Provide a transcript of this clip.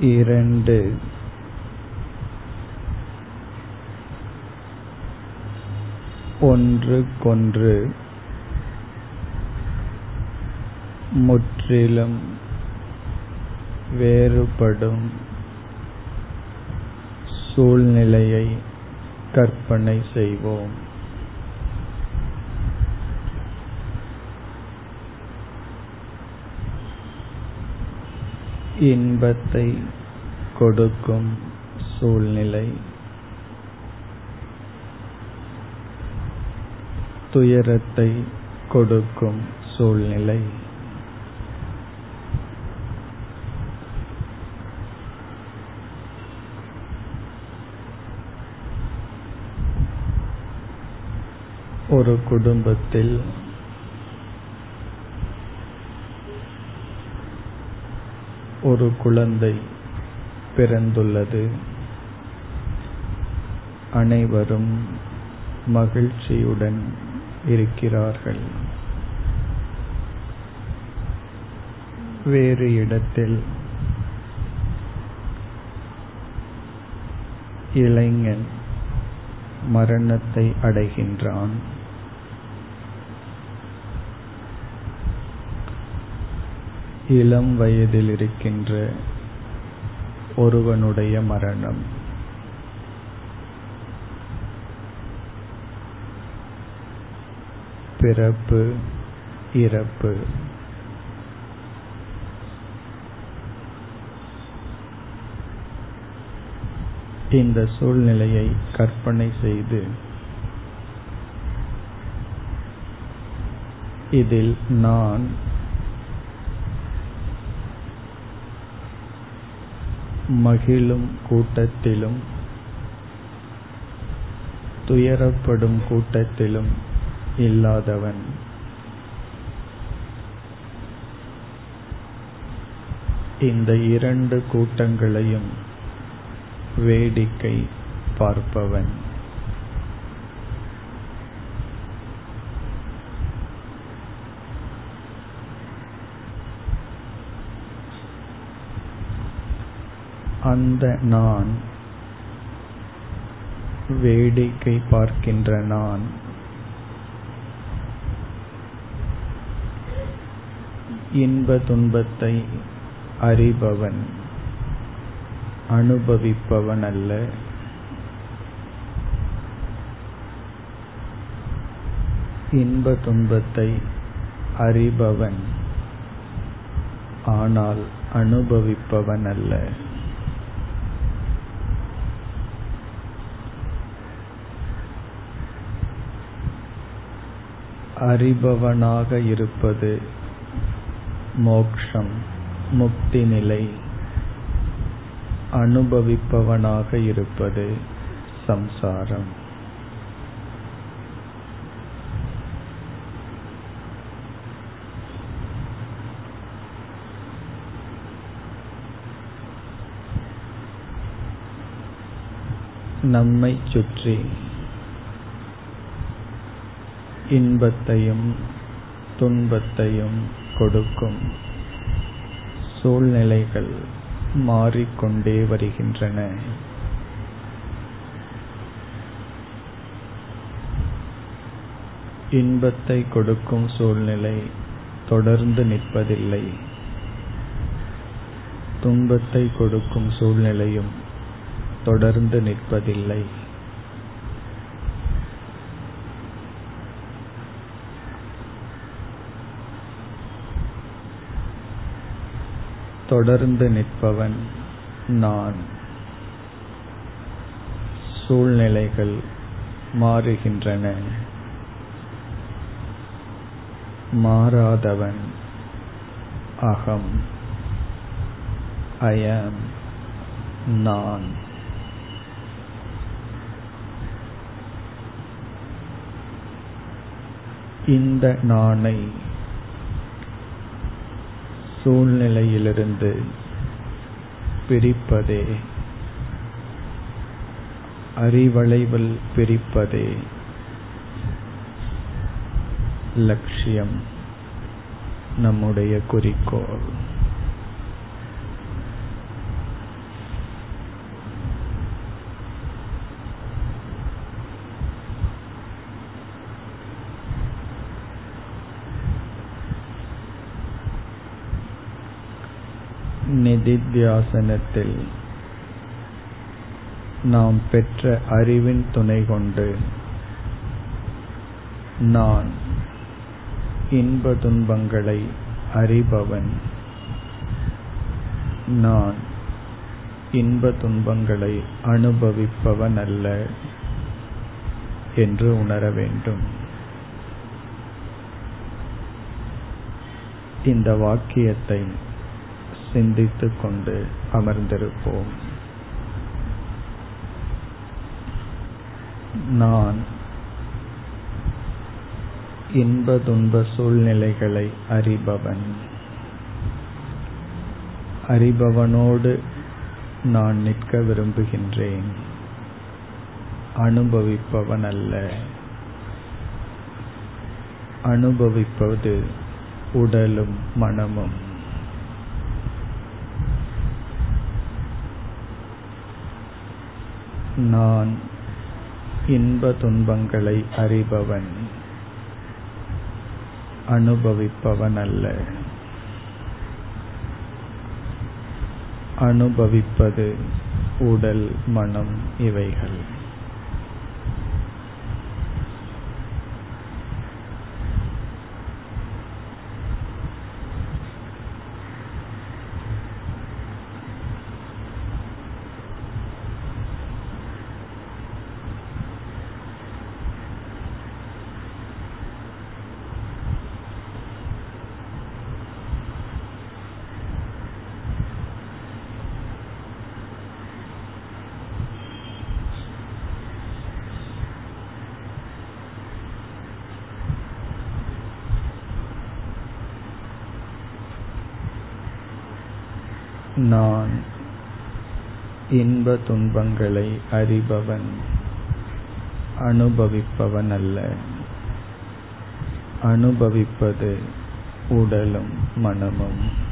இரண்டு. ஒன்றுக்கொன்று முற்றிலும் வேறுபடும் சூழ்நிலையை கற்பனை செய்வோம். இன்பத்தை கொடுக்கும் சூழ்நிலை. துயரத்தை கொடுக்கும் சூழ்நிலை. ஒரு குடும்பத்தில் ஒரு குழந்தை பிறந்துள்ளது. அனைவரும் மகிழ்ச்சியுடன் இருக்கிறார்கள். வேறு இடத்தில் இளைஞன் மரணத்தை அடைகின்றான். இளம் வயதில் இருக்கின்ற ஒருவனுடைய மரணம். பிறப்பு இறப்பு. இந்த சூழ்நிலையை கற்பனை செய்து இதில் நான் மகிழும் கூட்டத்திலும் துயரப்படும் கூட்டத்திலும் இல்லாதவன். இந்த இரண்டு கூட்டங்களையும் வேடிக்கை பார்ப்பவன். அந்த நான் வேடிக்கை பார்க்கின்ற நான். இன்ப துன்பத்தை அறிபவன் அனுபவிப்பவன் அல்ல. இன்ப துன்பத்தை அறிபவன் ஆனால் அனுபவிப்பவன் அல்ல. அறிபவனாக இருப்பது மோக்ஷம் முக்தி நிலை. அனுபவிப்பவனாக இருப்பது சம்சாரம். நம்மை சுற்றி இன்பத்தையும் துன்பத்தையும் கொடுக்கும் சூழ்நிலைகள் மாறிக்கொண்டே வருகின்றன. இன்பத்தை கொடுக்கும் சூழ்நிலை தொடர்ந்து நிற்பதில்லை. துன்பத்தை கொடுக்கும் சூழ்நிலையும் தொடர்ந்து நிற்பதில்லை. தொடர்ந்து நிற்பவன் நான். சூழ்நிலைகள் மாறுகின்றன. மாறாதவன் அகம். அயம் நான். இந்த நானை சூழ்நிலையிலிருந்து பிரிப்பதே. அறிவளைவில் பிரிப்பதே லட்சியம் நம்முடைய குறிக்கோள். நிதித்தியாசனத்தில் நாம் பெற்ற அறிவின் துணை கொண்டு நான் இன்ப துன்பங்களை அறிபவன். நான் இன்ப துன்பங்களை அனுபவிப்பவன் அல்ல என்று உணர வேண்டும். இந்த வாக்கியத்தை சிந்தித்துக் கொண்டு அமர்ந்திருப்போம். நான் இன்ப துன்ப சூழ்நிலைகளை அறிபவன். அறிபவனோடு நான் நிற்க விரும்புகின்றேன். அனுபவிப்பவன் அல்ல அனுபவிப்பது உடலும் மனமும். நான் இன்ப துன்பங்களை அறிபவன் அனுபவிப்பவன் அல்ல. அனுபவிப்பது உடல் மனம் இவைகள். நான் இன்ப துன்பங்களை அறிபவன் அனுபவிப்பவன் அல்ல. அனுபவிப்பது உடலும் மனமும்.